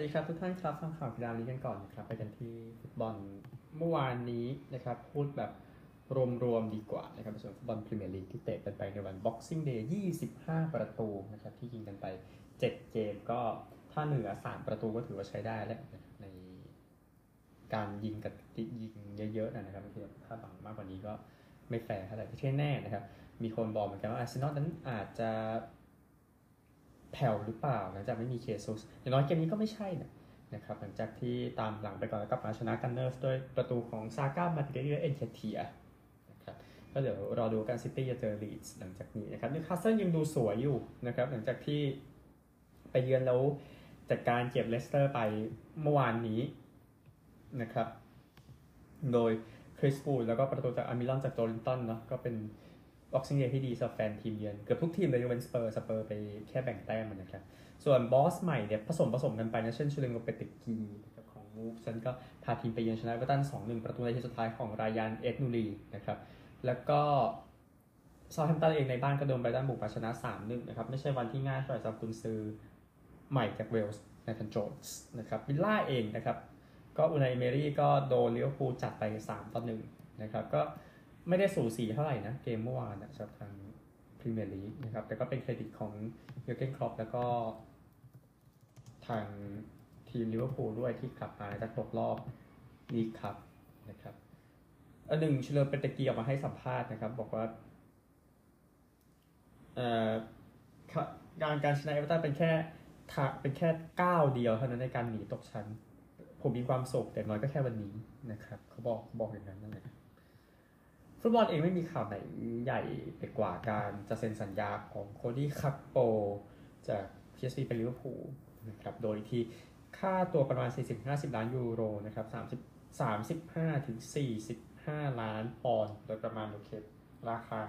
ดีครับทุกท่านครับฟังข่าวกีฬานี้กันก่อนนะครับ ไปกันที่ฟุตบอลเมื่อวานนี้นะครับ พูดแบบรวมๆดีกว่านะครับในส่วนฟุตบอลพรีเมียร์ลีกที่เตะกันไปในวัน Boxing Day 25 ประตูนะครับ ที่ยิงกันไป 7 เกมก็ถ้าเหนือ 3 ประตูก็ถือว่าใช้ได้แล้วในการยิงกับยิงเยอะๆนะครับถ้าบังมากกว่านี้ก็ไม่แฟร์เท่าไหร่ที่แน่นะครับ มีคนบอกเหมือนกันว่าอาร์เซนอลนั้นอาจจะ แผ่วหรือเปล่าหลังจากไม่มีเฆซุสอย่างน้อยเกมนี้ก็ไม่ใช่นะนะครับหลังจากที่ตามหลังไปก่อนแล้วกลับมาชนะกันเนอร์สด้วยประตูของซาก้ามาร์ติเนลลีเอ็นเคเทียห์นะครับก็เดี๋ยวรอดูกันซิตี้จะเจอลีดส์หลังจากนี้นะครับนิวคาสเซิลยังดูสวยอยู่นะครับหลังจากที่ไปเยือนแล้วจัดการเก็บเลสเตอร์ไปเมื่อวานนี้นะครับโดยคริสวูดแล้วก็ประตูจากอัลมิรอนจากโจลินตันเนาะก็เป็น Boxing Day ที่ดีสำหรับแฟนทีมเยือนเกือบทุกทีมเลยยกเว้นสเปอร์สเปอร์ไปแค่แบ่งแต้มนะครับ ส่วนบอสใหม่เนี่ยผสมผสมกันไปนะเช่นฮูเลนโลเปเตกีกับของวูล์ฟส์นั้นก็พาทีมไปเยือนชนะเอเวอร์ตันสองหนึ่งประตูนาทีสุดท้ายของรายานไอต์นูรีนะครับแล้วก็เซาแธมป์ตันเองในบ้านก็โดนไบรตันบุกมาชนะสามหนึ่งนะครับไม่ใช่วันที่ง่ายสำหรับกุนซือใหม่จากเวลส์นาธานโจนส์นะครับวิลล่าเองนะครับก็อูไนเอเมรีก็โดนลิเวอร์พูลจัดไป3ต่อ1นะครับก็ ไม่ได้สูสีเท่าไหร่นะ เกมเมื่อวานนะสำหรับทางพรีเมียร์ลีกนะครับ แต่ก็เป็นเครดิตของเยอร์เกนคล็อปป์แล้วก็ ทางทีมลิเวอร์พูลด้วยที่กลับมาจากตกรอบลีกครับนะครับอันหนึ่งฮูเลนโลเปเตกีออกมาให้สัมภาษณ์นะครับ บอกว่าการการชนะเอเวอร์ตันเป็นแค่เป็นแค่ก้าวเดียวเท่านั้นในการหนีตกชั้น ผมมีความสุขแต่น้อยก็แค่วันนี้นะครับ เขาบอกบอกอย่างนั้นนั่นแหละ ฟุตบอลเองไม่มีข่าวไหนใหญ่ไปกว่าการจะเซ็นสัญญาของโคดี้คัปโปจาก PSV ไปลิเวอร์พูลนะครับ โดยที่ค่าตัวประมาณ 40-50 ล้านยูโรนะครับ30 35ถึง45 ล้านปอนด์โดยประมาณโอเคราคา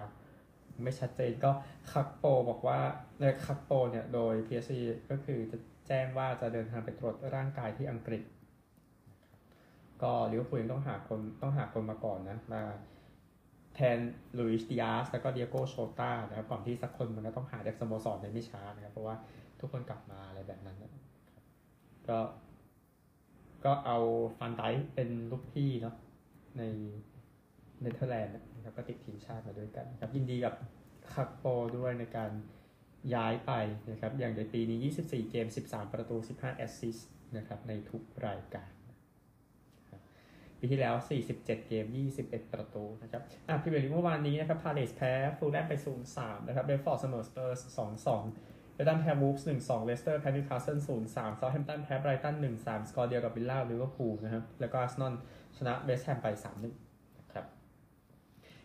ไม่ชัดเจนก็คัปโปบอกว่าในคัปโปเนี่ยโดย PSV ก็คือจะแจ้งว่าจะเดินทางไปตรวจร่างกายที่อังกฤษ ก็ลิเวอร์พูลยังต้องหาคนต้องหาคนมาก่อนนะมา แทนลุยส์ดิอาสแล้วก็ดิโอโกโชตานะครับก่อนที่สักคนมันก็ต้องหาเด็กสโมสรในไม่ช้านะครับ เพราะว่าทุกคนกลับมาอะไรแบบนั้นก็ก็เอาฟานไดค์เป็นลูกพี่เนาะในเนเธอร์แลนด์นะครับก็ติดทีมชาติมาด้วยกันครับยินดีกับคักโปด้วยในการย้ายไปนะครับ อย่างในปีนี้ 24 เกม 13 ประตู 15 assist นะครับในทุกรายการ ปีที่แล้ว 47 เกม 21 ประตูนะครับอะพรีเมียร์ลีกเมื่อวานนี้นะครับพาเลสแพ้ฟูแลมไป 0-3 นะครับเบรนฟอร์ดเสมอสเปอร์ส2-2เอเวอร์ตันแพ้วูล์ฟส์1-2เลสเตอร์แพ้นิวคาสเซิล0-3เซาท์แฮมป์ตันแพ้ไบรตัน1-3สกอร์เดียวกับวิลล่าลิเวอร์พูลนะครับ แล้วก็อาร์เซนอลชนะเวสต์แฮมไป3-1นะครับ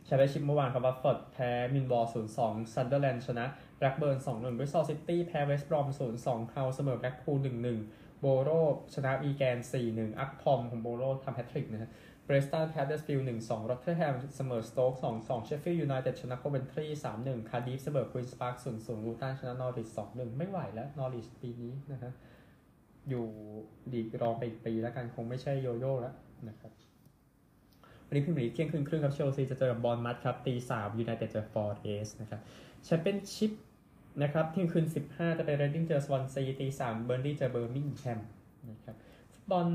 แชมเปี้ยนชิพเมื่อวานครับวัตฟอร์ดแพ้มิลล์วอลล์0-2ซันเดอร์แลนด์ชนะแบล็กเบิร์น2-1บริสตอลซิตี้แพ้เวสต์บรอม0-2ฮัลล์เสมอแบล็กพูล1-1 โบโรชนะวีแกน 4-1 อัคพอมของโบโรทำแฮตทริกนะฮะเพรสตันแพ้ฮัดเดอร์สฟิลด์หนึ่งสองรอตเทอร์แฮมเสมอสโต๊กสองสองเชฟฟิลด์ยูไนเต็ดชนะโคเวนทรีสามหนึ่งคาร์ดิฟเสมอควีนสปาร์คศูนย์ศูนย์ลูตันชนะนอริชสองหนึ่งไม่ไหวแล้วนอริชปีนี้นะฮะอยู่ดีกรองไปอีกปีแล้วกันคงไม่ใช่โยโย่แล้วนะครับวันนี้พรีเมียร์ลีกเที่ยงคืนครึ่งครับเชลซีจะเจอกับบอร์นมัธครับตีสามยูไนเต็ดเจอฟอเรสต์นะครับแชมเปี้ยนชิพ นะครับเที่ยงคืนสิบห้าจะไปเรดดิ้งเจอสวอนซีตีสามเบิร์นลีย์เจอเบอร์มิงแฮมนะครับฟุตบอล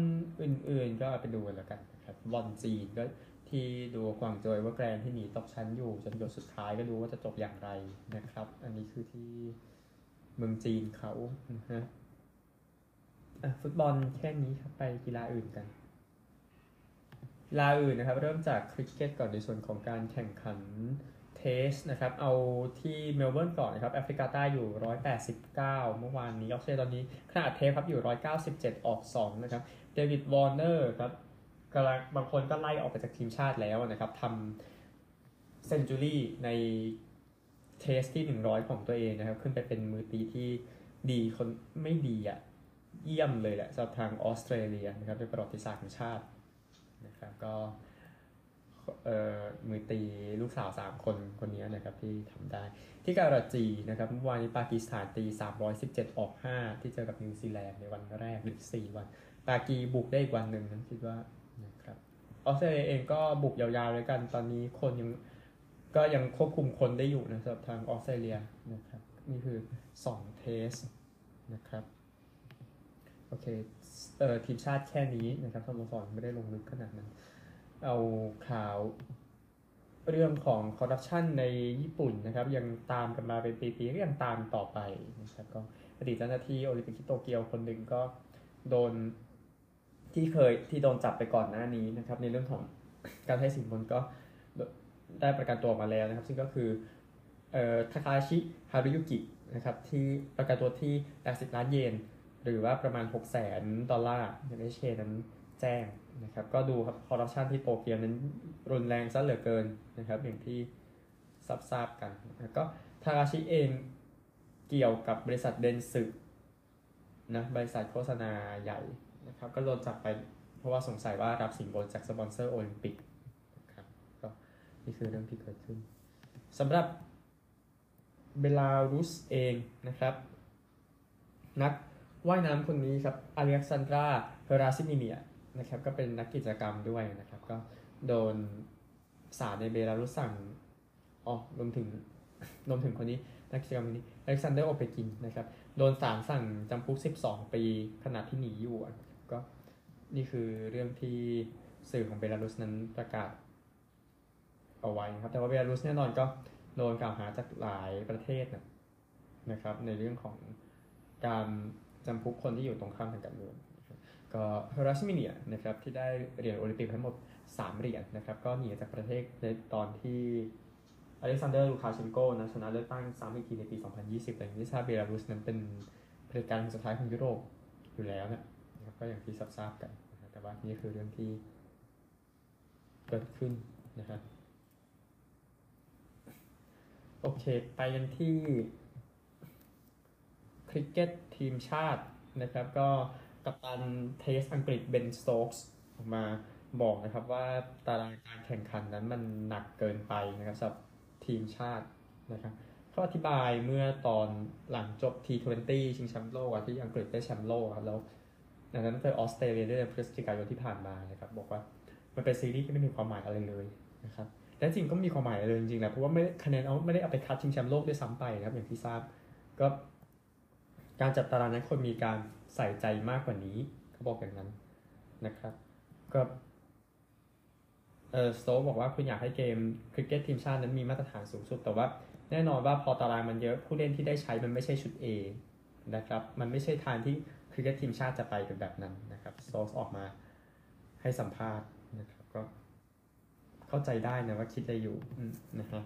อื่นๆก็ไปดูกันแล้วกันครับบอลจีนก็ที่ดูกวางโจวว่าแกรนที่หนีตกชั้นอยู่จนหยดสุดท้ายก็ดูว่าจะจบอย่างไรนะครับ อันนี้คือที่เมืองจีนเขานะฮะฟุตบอลแค่นี้ครับไปกีฬาอื่นกันกีฬาอื่นนะครับ เริ่มจากคริกเก็ตก่อนในส่วนของการแข่งขัน Test นะครับ เอาที่เมลเบิร์นก่อนนะครับแอฟริกาใต้อยู่ 189 เมื่อวานนี้ออสเตรเลียตอนนี้ขณะ Test ครับอยู่ 197 ออก 2 นะครับเดวิดวอร์เนอร์ครับกำลังบางคนก็ไล่ออกไปจากทีมชาติแล้วนะครับทำ century ในเทสที่ 100 ของตัวเองนะครับ ขึ้นไปเป็นมือตีที่ดีคนไม่ดีอะ่ะเยี่ยมเลยแหละสำหรับทางออสเตรเลียนะครับเป็นประวัติศาสตร์ของชาตินะครับก็ เอ่อมือตีลูกสาว 3 คนคนนี้นะครับที่ทำได้ ที่การาจีนะครับเมื่อวานนี้ปากีสถานตี 317 ออก 5 ที่เจอกับนิวซีแลนด์ในวันแรกหรือ4วัน ปากีบุกได้อีกวันหนึ่งนะคิดว่านะครับออสเตรเลียเองก็บุกยาวๆเลยกัน ตอนนี้คนยังก็ยังควบคุมคนได้อยู่นะสำหรับทางออสเตรเลียนะครับนี่คือ 2 เทสนะครับโอเคเอ่อทีมชาติแค่นี้นะครับสโมสรไม่ได้ลงลึกขนาดนั้น เอาข่าวเรื่องของคอร์รัปชันในญี่ปุ่นนะครับ ยังตามกันมาเป็นปีๆก็ยังตามต่อไปนะครับก็อดีตเจ้าหน้าที่โอลิมปิกที่โตเกียวคนหนึ่งก็โดนที่เคยที่โดนจับไปก่อนหน้านี้นะครับ ในเรื่องของการให้สินบนก็ได้ประกันตัวออกมาแล้วนะครับ ซึ่งก็คือเอ่อทาคาชิฮารุยุกินะครับที่ประกันตัวที่80ล้านเยน หรือว่าประมาณ6 0 0แสนดอลลาร์อย่างที่เชนั้น แจ้งนะครับ ก็ดูครับคอร์รัปชันที่โตเกียวนั้นรุนแรงซะเหลือเกินนะครับ อย่างที่ทราบๆกันแล้วก็ทาคาชิเองเกี่ยวกับบริษัทเดนสึนะบริษัทโฆษณาใหญ่นะครับ ก็โดนจับไปเพราะว่าสงสัยว่ารับสินบนจากสปอนเซอร์โอลิมปิกนะครับก็นี่คือเรื่องที่เกิดขึ้นสำหรับเบลารุสเองนะครับ นักว่ายน้ำคนนี้ครับอเล็กซานดราเฮราซิมิเนีย นะครับก็เป็นนักกิจกรรมด้วยนะครับ ก็โดนศาลในเบลารุสสั่งอ๋อรวมถึงรวมถึงคนนี้นักกิจกรรมคนนี้อเล็กซานเดอร์โอเปกินนะครับ โดนศาลสั่งจำคุก 12 ปีขณะที่หนีอยู่ก็นี่คือเรื่องที่สื่อของเบลารุสนั้นประกาศเอาไว้นะครับ แต่ว่าเบลารุสแน่นอนก็โดนกล่าวหาจากหลายประเทศนะนะครับ ในเรื่องของการจำคุกคนที่อยู่ตรงข้ามทางการเมือง ก็เฮราชิมิเนียนะครับที่ได้เหรียญโอลิมปิกทั้งหมด 3 เหรียญนะครับก็หนีจากประเทศในตอนที่อเล็กซานเดอร์ลูคาเชนโกนะชนะเลือกตั้งซ้ำอีกทีในปี 2020 แต่อย่างที่ทราบเบลารุสนั้นเป็นเผด็จการสุดท้ายของยุโรปอยู่แล้วนะครับก็อย่างที่ทราบกันนะแต่ว่านี่คือเรื่องที่เกิดขึ้นนะครับโอเค ไปกันที่คริกเก็ตทีมชาตินะครับก็ กัปตัน Test อังกฤษเบนสโต๊กส์ออกมาบอกนะครับว่าตารางการแข่งขันนั้นมันหนักเกินไปนะครับสำหรับทีมชาตินะครับเขาอธิบายเมื่อตอนหลังจบ T20 ชิงแชมป์โลกที่อังกฤษได้แชมป์โลกครับแล้วดังนั้นเจอออสเตรเลียด้วยพฤศจิกายนที่ผ่านมานะครับบอกว่ามันเป็นซีรีส์ที่ไม่มีความหมายอะไรเลยนะครับและจริงก็มีความหมายเลยจริงๆนะเพราะว่าไม่คะแนนเอาไม่ได้เอาไปคัดชิงแชมป์โลกด้วยซ้ำไปนะครับอย่างที่ทราบก็การจัดตารางนั้นควรมีการ ใส่ใจมากกว่านี้เขาบอกอย่างนั้นนะครับ ก็เออสโตบอกว่าคุณอยากให้เกมคริกเก็ตทีมชาตินั้นมีมาตรฐานสูงสุด แต่ว่าแน่นอนว่าพอตารางมันเยอะผู้เล่นที่ได้ใช้มันไม่ใช่ชุด A นะครับ มันไม่ใช่ทางที่คริกเก็ตทีมชาติจะไปเป็นแบบนั้นนะครับสโตออกมาให้สัมภาษณ์นะครับก็เข้าใจได้นะว่าคิดอะอยู่นะครับ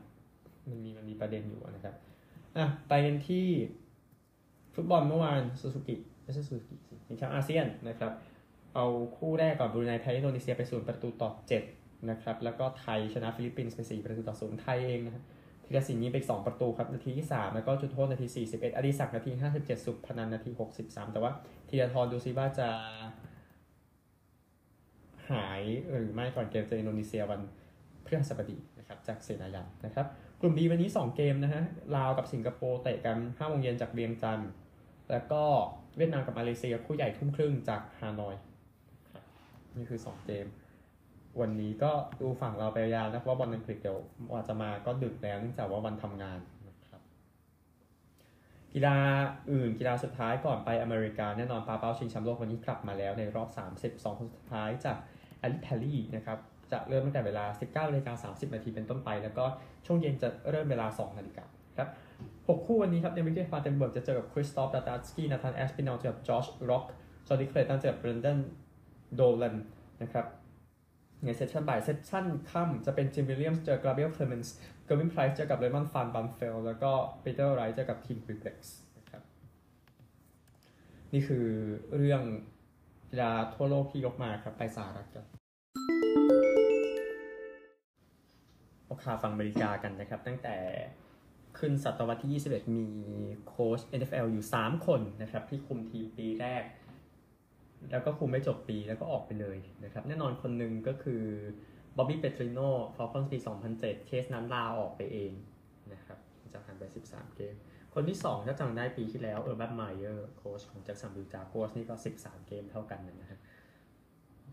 มันมีมันมีประเด็นอยู่นะครับอะไปกันที่ฟุตบอลเมื่อวานซูซูกิ ไม่ใช่ซูซูกิสิเป็นแชมป์อาเซียนนะครับ เอาคู่แรกก่อนบรูไนแพ้อินโดนีเซียไปศูนย์ประตูต่อ7นะครับ แล้วก็ไทยชนะฟิลิปปินส์ไป4ประตูต่อศูนย์ไทยเองนะครับธีรศิลป์ยิงไป2ประตูครับ นาทีที่3แล้วก็จุดโทษนาที41อดิศักดิ์นาที57ศุภนันท์นาที63แต่ว่าธีราทรดูซิว่าจะหายหรือไม่ก่อนเกมเจออินโดนีเซียวันพฤหัสบดีนะครับจากเซนายันนะครับกลุ่ม B วันนี้ 2 เกมนะฮะลาวกับสิงคโปร์เตะกัน5โมงเย็นจากเวียงจันทร์แล้วก็ เวียดนามกับมาเลเซียคู่ใหญ่ทุ่มครึ่งจากฮานอยนี่คือ 2 เกม วันนี้ก็ดูฝั่งเราไปยาวนะเพราะว่าบอลอังกฤษเดี๋ยวอาจะมาก็ดึกแล้วเนื่องจากว่าวันทำงานนะครับ กีฬาอื่นกีฬาสุดท้ายก่อนไปอเมริกาแน่นอนปาเป้าชิงแชมป์โลกวันนี้กลับมาแล้วในรอบ 32 คนสุดท้ายจากแอลิแพลลี่นะครับจะเริ่มตั้งแต่เวลา 19นาฬิกา30 นาทีเป็นต้นไป แล้วก็ช่วงเย็นจะเริ่มเวลา 2 นาฬิกาครับ 6 คู่วันนี้ครับดิมิทรีฟานเดนเบิร์กจะเจอกับคริสตอฟราตายสกี้นาธานแอสปินอลเจอกับจอชร็อกจอร์ดิเคลตันเจอกับเบรนดันโดลันนะครับใน session บ่าย session ค่ำจะเป็นจิมวิลเลียมส์เจอกับกาเบรียลเคลเมนส์เกอร์วินไพรส์เจอกับเรย์มอนด์ฟานบาร์เนเวลด์แล้วก็ปีเตอร์ไรท์เจอกับคิมฮุยเบร็กส์นะครับนี่คือเรื่องกีฬาทั่วโลกที่ยกมาครับไปสหรัฐกันเอาข่าวฝั่งอเมริกากันนะครับ ตั้งแต่ ขึ้นศตวรรษที่ 21 มีโค้ช NFL อยู่ 3 คนนะครับ ที่คุมทีมปีแรก แล้วก็คุมไม่จบปีแล้วก็ออกไปเลยนะครับ แน่นอนคนหนึ่งก็คือบ๊อบบี้เปตริโนฟอลคอนปี 2007 เคสนั้นลาออกไปเองนะครับจากหันไป 13 เกม คนที่ 2 ถ้าจำได้ปีที่แล้วเออร์บัตไมเออร์โค้ชของแจ็คสันวิลล์จากัวร์สนี่ก็ 13 เกมเท่ากันนะฮะ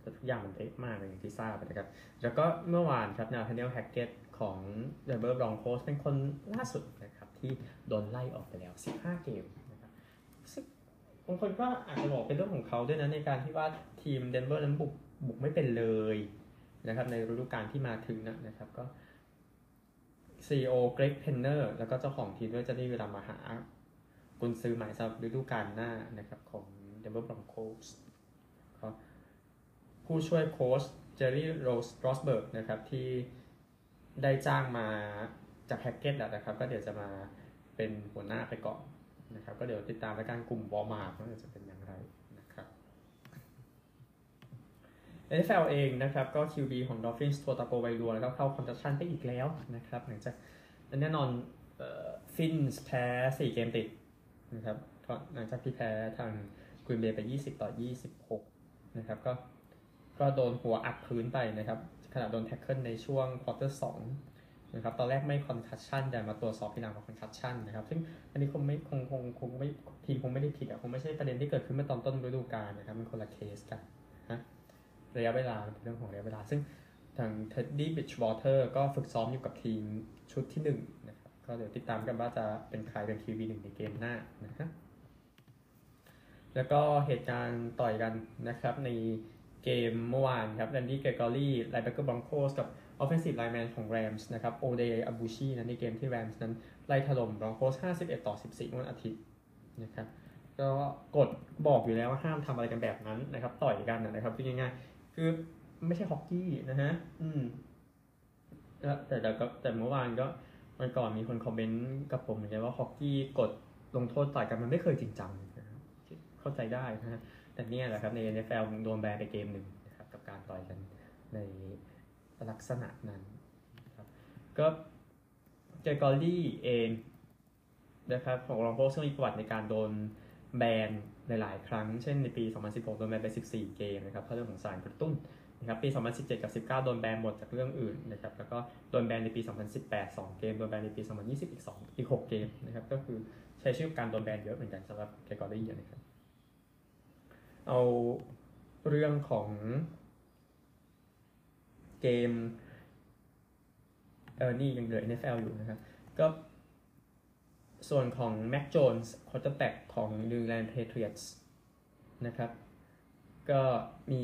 ทุกอย่างมันเป๊ะมากเลยอย่างที่ทราบนะครับ แล้วก็เมื่อวานครับนาธาเนลแฮกเกต ของเดนเวอร์บรองโคสเป็นคนล่าสุดนะครับที่โดนไล่ออกไปแล้ว 15 เกมนะครับซึ่งบางคนก็อาจจะบอกเป็นเรื่องของเขาด้วยนะในการที่ว่าทีมเดนเวอร์นั้นบุกบุกไม่เป็นเลยนะครับในฤดูกาลที่มาถึงนะนะครับก็ CEO เกรกเพนเนอร์แล้วก็เจ้าของทีมด้วยจะได้เวลามาหากุนซือใหม่สำหรับฤดูกาลหน้านะครับของ Denver Broncos ก็ผู้ช่วยโค้ชเจอร์รี่โรสโรสเบิร์กนะครับที่ ได้จ้างมาจากแฮกเก็ตนะครับ ก็เดี๋ยวจะมาเป็นหัวหน้าไปก่อนนะครับ ก็เดี๋ยวติดตามและการกลุ่มวอลมาร์ทว่าจะเป็นอย่างไรนะครับ NFL เองนะครับ ก็ QB ของ Dolphins ตัวทากาไวลัวแล้วก็เข้า concussion ไปอีกแล้วนะครับหลังจากแน่นอนฟินส์แพ้4เกมติดนะครับหลังจากที่แพ้ทางกรีนเบย์ไป 20 ต่อ 26 นะครับ ก็ก็โดนหัวอัดพื้นไปนะครับ ขณะโดน tackle ในช่วงควอเตอร์2นะครับตอนแรกไม่ concussion แต่มาตรวจสอบทีหลังว่า concussion นะครับซึ่งอันนี้คงไม่คงคงคงไม่ทีมคงไม่ได้ผิดอะคงไม่ใช่ประเด็นที่เกิดขึ้นเมื่อตอนต้นฤดูกาลนะครับมันคนละเคสกันนะระยะเวลาเป็นเรื่องของระยะเวลา ซึ่งทางเท็ดดี้บริดจ์วอเตอร์ก็ฝึกซ้อมอยู่กับทีมชุดที่1นะครับก็เดี๋ยวติดตามกันว่าจะเป็นใครเป็น QB หนึ่งในเกมหน้านะครับแล้วก็เหตุการณ์ต่อยกันนะครับใน เกมเมื่อวานครับแรนดี้เกรกอรี่ linebacker บรองโคสกับ offensive lineman ของ Rams นะครับโอเดย์อบูชีนะในเกมที่ Rams นั้นไล่ถล่มบรองโคส51 ต่อ 14 วันอาทิตย์นะครับก็กฎบอกอยู่แล้วว่าห้ามทำอะไรกันแบบนั้นนะครับต่อยกันนะครับคือง่ายๆคือไม่ใช่ฮอกกี้นะฮะอืมแต่แต่ก็แต่เมื่อวานก็วันก่อนมีคนคอมเมนต์กับผมเหมือนกันว่าฮอกกี้กฎลงโทษต่อยกันมันไม่เคยจริงจังนะครับเข้าใจได้นะฮะ แต่เนี่ยแหละครับใน NFL โดนแบนไปเกมหนึ่งนะครับกับการต่อยกันในลักษณะนั้นครับก็เจอกอลลี่เองนะครับของลองโพซึ่งมีประวัติในการโดนแบนในหลายครั้ง เช่นในปี 2016 โดนแบนไป 14 เกมนะครับเพราะเรื่องของสารกระตุ้นนะครับปี 2017 กับ 19 โดนแบนหมดจากเรื่องอื่นนะครับแล้วก็โดนแบนในปี 2018 2 เกม โดนแบนในปี 2020 อีก 2 อีก 6 เกมนะครับก็คือใช้ชื่อการโดนแบนเยอะเหมือนกันสำหรับเจกอลลี่นะครับ เอาเรื่องของเกมเออนี่ยังเหลือ NFL อยู่นะครับ ก็ส่วนของ Mac Jones quarterback ของ New England Patriots นะครับ ก็มี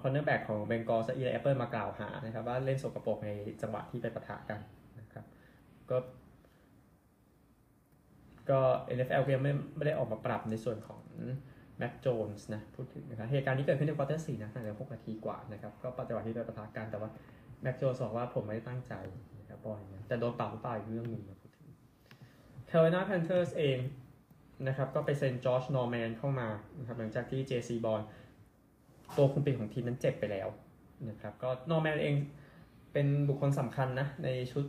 cornerback ของ Bengals อีไลแอปเปิลมากล่าวหานะครับ ว่าเล่นสกปรกในจังหวะที่ไปปะทะกันนะครับ ก็ก็ NFL ก็ยังไม่ไม่ได้ออกมาปรับในส่วนของ แม็กโจนส์นะพูดถึงนะครับเหตุการณ์นี้เกิดขึ้นในควอเตอร์สี่นะในหกนาทีกว่านะครับก็ปัจจุบันที่ไปปะทะกันแต่ว่าแม็กโจนส์บอกว่าผมไม่ได้ตั้งใจนะครับปล่อยนะแต่โดนปรับหรือเปล่าอีกเรื่องหนึ่งนะพูดถึงแคโรไลนาแพนเทอร์สเองนะครับก็ไปเซ็นจอร์จนอร์แมนเข้ามานะครับหลังจากที่เจซีฮอร์นตัวคุมปีกของทีมนั้นเจ็บไปแล้วนะครับก็นอร์แมนเองเป็นบุคคลสำคัญนะในชุด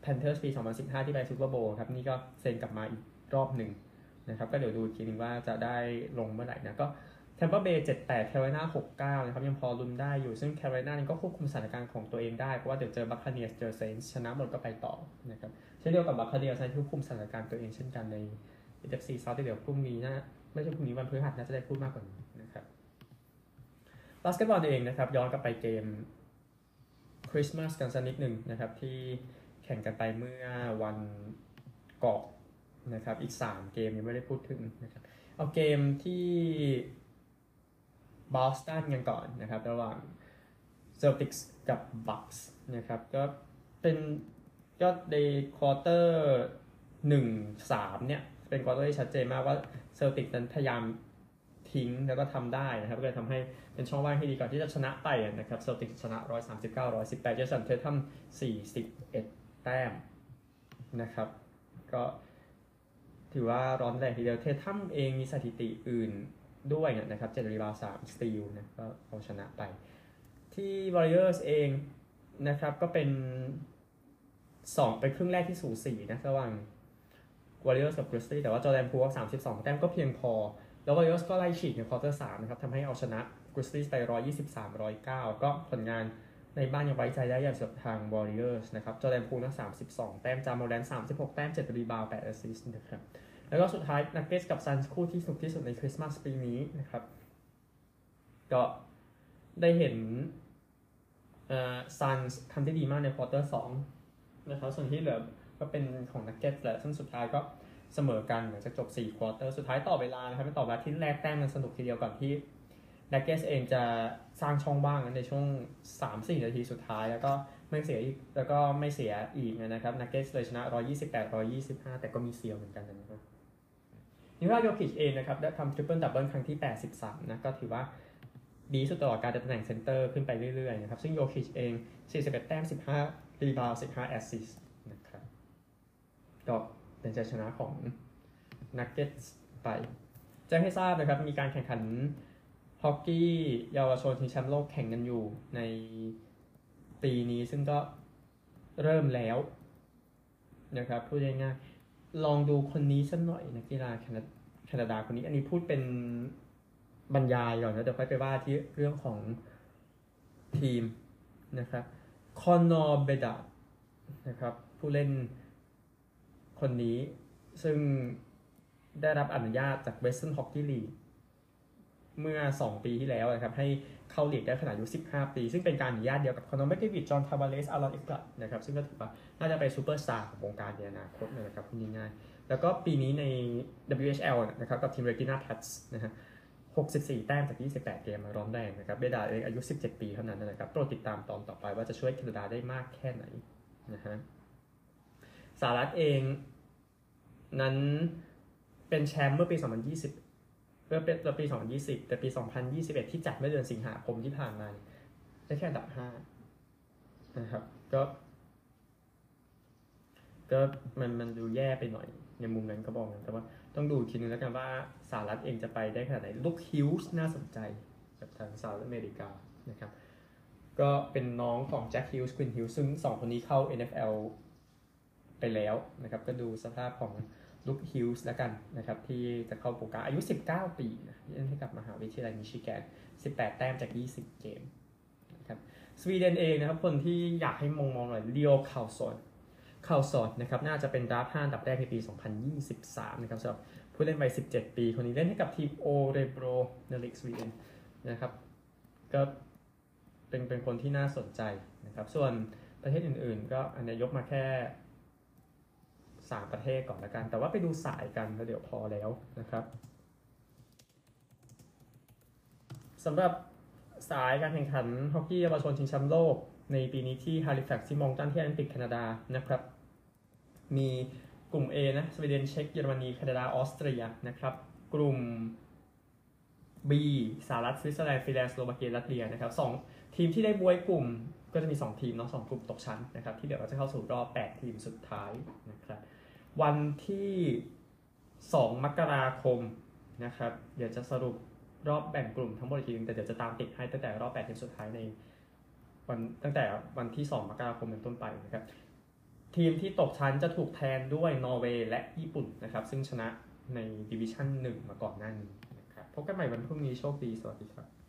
แพนเทอร์สปี 2015 ที่ไปซูเปอร์โบว์ครับ นี่ก็เซ็นกลับมาอีกรอบหนึ่ง นะครับก็เดี๋ยวดูทีนึงว่าจะได้ลงเมื่อไหร่นะก็แทมเปอร์เบย์78แคโรไลนา69นะครับยังพอลุ้นได้อยู่ซึ่งแคโรไลนาก็ควบคุมสถานการณ์ของตัวเองได้ เพราะว่าเดี๋ยวเจอบัคคาเนียสเจอเซนต์สชนะหมดก็ไปต่อนะครับเช่นเดียวกับบัคคาเนียสที่ควบคุมสถานการณ์ตัวเองเช่นกันใน NFC South ที่เดี๋ยวพรุ่งนี้นะไม่ใช่พรุ่งนี้วันพฤหัสน่าจะได้พูดมากกว่านี้นะครับบาสเกตบอลเองนะครับย้อนกลับไปเกมคริสต์มาสกันสักนิดหนึ่งนะครับที่แข่งกันไปเมื่อวันก่อน นะครับ อีก 3 เกมยังไม่ได้พูดถึงนะครับ เอาเกมที่บอสตันกันก่อนนะครับ ระหว่างเซลติกส์กับบัคส์นะครับ ก็เป็นก็ในควอเตอร์หนึ่งสามเนี่ยเป็นควอเตอร์ที่ชัดเจนมากว่าเซลติกนั้นพยายามทิ้งแล้วก็ทำได้นะครับ ก็เลยทำให้เป็นช่องว่างที่ดีก่อนที่จะชนะไปนะครับเซลติกชนะ 139 118เจสันเททัม41 แต้มนะครับ ก็ ถือว่าร้อนแรงทีเดียวเททัมเองมีสถิติอื่นด้วยนะครับเจ็ด rebound สาม steal นะก็เอาชนะไป ที่ Warriors เองนะครับก็เป็น2เป็นครึ่งแรกที่สูสีนะระหว่าง Warriors กับ Grizzlies แต่ว่าจอแดนพูว่า32แต้มก็เพียงพอ แล้ว Warriors ก็ไล่ฉีกในควอเตอร์3นะครับทำให้เอาชนะ Grizzlies ไป123 109ก็ผลงาน ในบ้านยังไว้ใจได้อย่างสำหรับทาง Warriors นะครับจอแดนพูลนะ32 แต้มจามอแรนต์36 แต้ม 7 rebound 8 assist นะครับ แล้วก็สุดท้ายนักเก็ตกับซันส์คู่ที่สนุกที่สุดในคริสต์มาสปีนี้นะครับ ก็ได้เห็นเอ่อซันส์ทำได้ดีมากในควอเตอร์สองนะครับ ส่วนที่เหลือก็เป็นของนักเก็ตแหละซึ่งสุดท้ายก็เสมอกันหลังจากจบ4ควอเตอร์ สุดท้ายต่อเวลานะครับไม่ต่อเวลาที่แลกแต้มมันสนุกทีเดียวก่อนที่ นักเก็ตส์เองจะสร้างช่องว่างในช่วง 3-4 นาทีสุดท้าย แล้วก็ไม่เสียอีกแล้วก็ไม่เสียอีกนะครับนักเก็ตส์เลยชนะ 128-125 แต่ก็มีเซียวเหมือนกันนะครับนิโคลาโยคิชเองนะครับ ได้ทำ triple double ครั้งที่ 83 นะ ก็ถือว่าดีสุดตลอดการตำแหน่งเซนเตอร์ขึ้นไปเรื่อยๆนะครับ ซึ่งโยคิชเอง 41 แต้ม 15 rebound 15 assist นะครับก็เป็นชัยชนะของนักเก็ตไปแจ้งให้ทราบนะครับ มีการแข่งขัน ฮอกกี้เยาวชนชิงแชมป์โลกแข่งกันอยู่ในปีนี้ซึ่งก็เริ่มแล้วนะครับพูดง่ายๆลองดูคนนี้สักหน่อยนักกีฬาแคนาดาคนนี้ อันนี้พูดเป็นบรรยายก่อนนะเดี๋ยวค่อยไปว่าที่เรื่องของทีมนะครับคอนนอร์เบดานะครับ ผู้เล่นคนนี้ซึ่งได้รับอนุญาตจาก Western Hockey League เเมื่อ 2 ปีที่แล้วนะครับให้เข้าลีกได้ขนาดอายุ 15 ปี ซึ่งเป็นการอนุญาตเดียวกับคอนอร์แมคเดวิดจอห์นทาวาเรสอารอนเอ็กแบลดนะครับซึ่งก็ถือว่าน่าจะเป็นซูเปอร์สตาร์ของวงการในอนาคตนะครับพูดง่ายๆแล้วก็ปีนี้ใน WHL นะครับกับทีม Regina Pats นะฮะ64 แต้มจาก 28 เกมมาร้อนแรงนะครับเบดาร์ดเองอายุ 17 ปีเท่านั้นนะครับโปรดติดตามตอนต่อไปว่าจะช่วยแคนาดาได้มากแค่ไหนนะฮะสหรัฐเองนั้นเป็นแชมป์เมื่อปี 2020 เมื่อเป็นปี 2020 แต่ปี 2021 ที่จัดเมื่อเดือนสิงหาคมที่ผ่านมาได้แค่อันดับ5นะครับ ก็ ก็มันมันดูแย่ไปหน่อย ในมุมนั้นก็บอกนะแต่ว่าต้องดูทีนึงแล้วกันว่าสหรัฐเองจะไปได้ขนาดไหนลุคฮิวส์น่าสนใจกับทางสหรัฐอเมริกานะครับ ก็เป็นน้องของแจ็คฮิวส์ควินฮิวส์ซึ่งสองคนนี้เข้า NHL ไปแล้วนะครับ ก็ดูสภาพของ ลุคฮิวส์แล้วกันนะครับที่จะเข้าโปรการอายุ 19 ปีนะเล่นให้กับมหาวิทยาลัยมิชิแกน 18 แต้มจาก 20 เกมนะครับสวีเดนเองนะครับคนที่อยากให้มองมองหน่อยลีโอคาร์ลสซอนคาร์ลสซอนนะครับน่าจะเป็น draft 5อันดับแรกในปี 2023 นะครับสำหรับผู้เล่นวัย 17 ปี คนนี้เล่นให้กับทีมโอเรโบรในลีกสวีเดนนะครับก็เป็นเป็นคนที่น่าสนใจนะครับส่วนประเทศอื่นๆ ก็อันนี้ยกมาแค่ 3 ประเทศก่อนละกัน แต่ว่าไปดูสายกันแล้วเดี๋ยวพอแล้วนะครับสำหรับสายการแข่งขันฮอกกี้เยาวชนชิงแชมป์โลก ในปีนี้ที่ฮาลิแฟกซ์ที่มองตันที่แอนติกแคนาดานะครับ มีกลุ่ม A นะสวีเดนเช็กเยอรมนีแคนาดาออสเตรียนะครับ กลุ่ม B สหรัฐสวิตเซอร์แลนด์ฟินแลนด์สโลวาเกียรัสเซียนะครับสองทีมที่ได้บ๊วยกลุ่มก็จะมี 2 ทีมเนาะสกลุ่มตกชั้นนะครับ ที่เดี๋ยวเราจะเข้าสู่รอบ 8 ทีมสุดท้ายนะครับ วันที่ 2 มกราคมนะครับเดี๋ยวจะสรุปรอบแบ่งกลุ่มทั้งหมดอีกทีนึงแต่เดี๋ยวจะตามติดให้ตั้งแต่รอบ8ทีมสุดท้ายในวันตั้งแต่วันที่ 2 มกราคมเป็นต้นไปนะครับทีมที่ตกชั้นจะถูกแทนด้วยนอร์เวย์และญี่ปุ่นนะครับ ซึ่งชนะในดิวิชั่น1มาก่อนหน้านี้นะครับพบกันใหม่วันพรุ่งนี้โชคดี สวัสดีครับ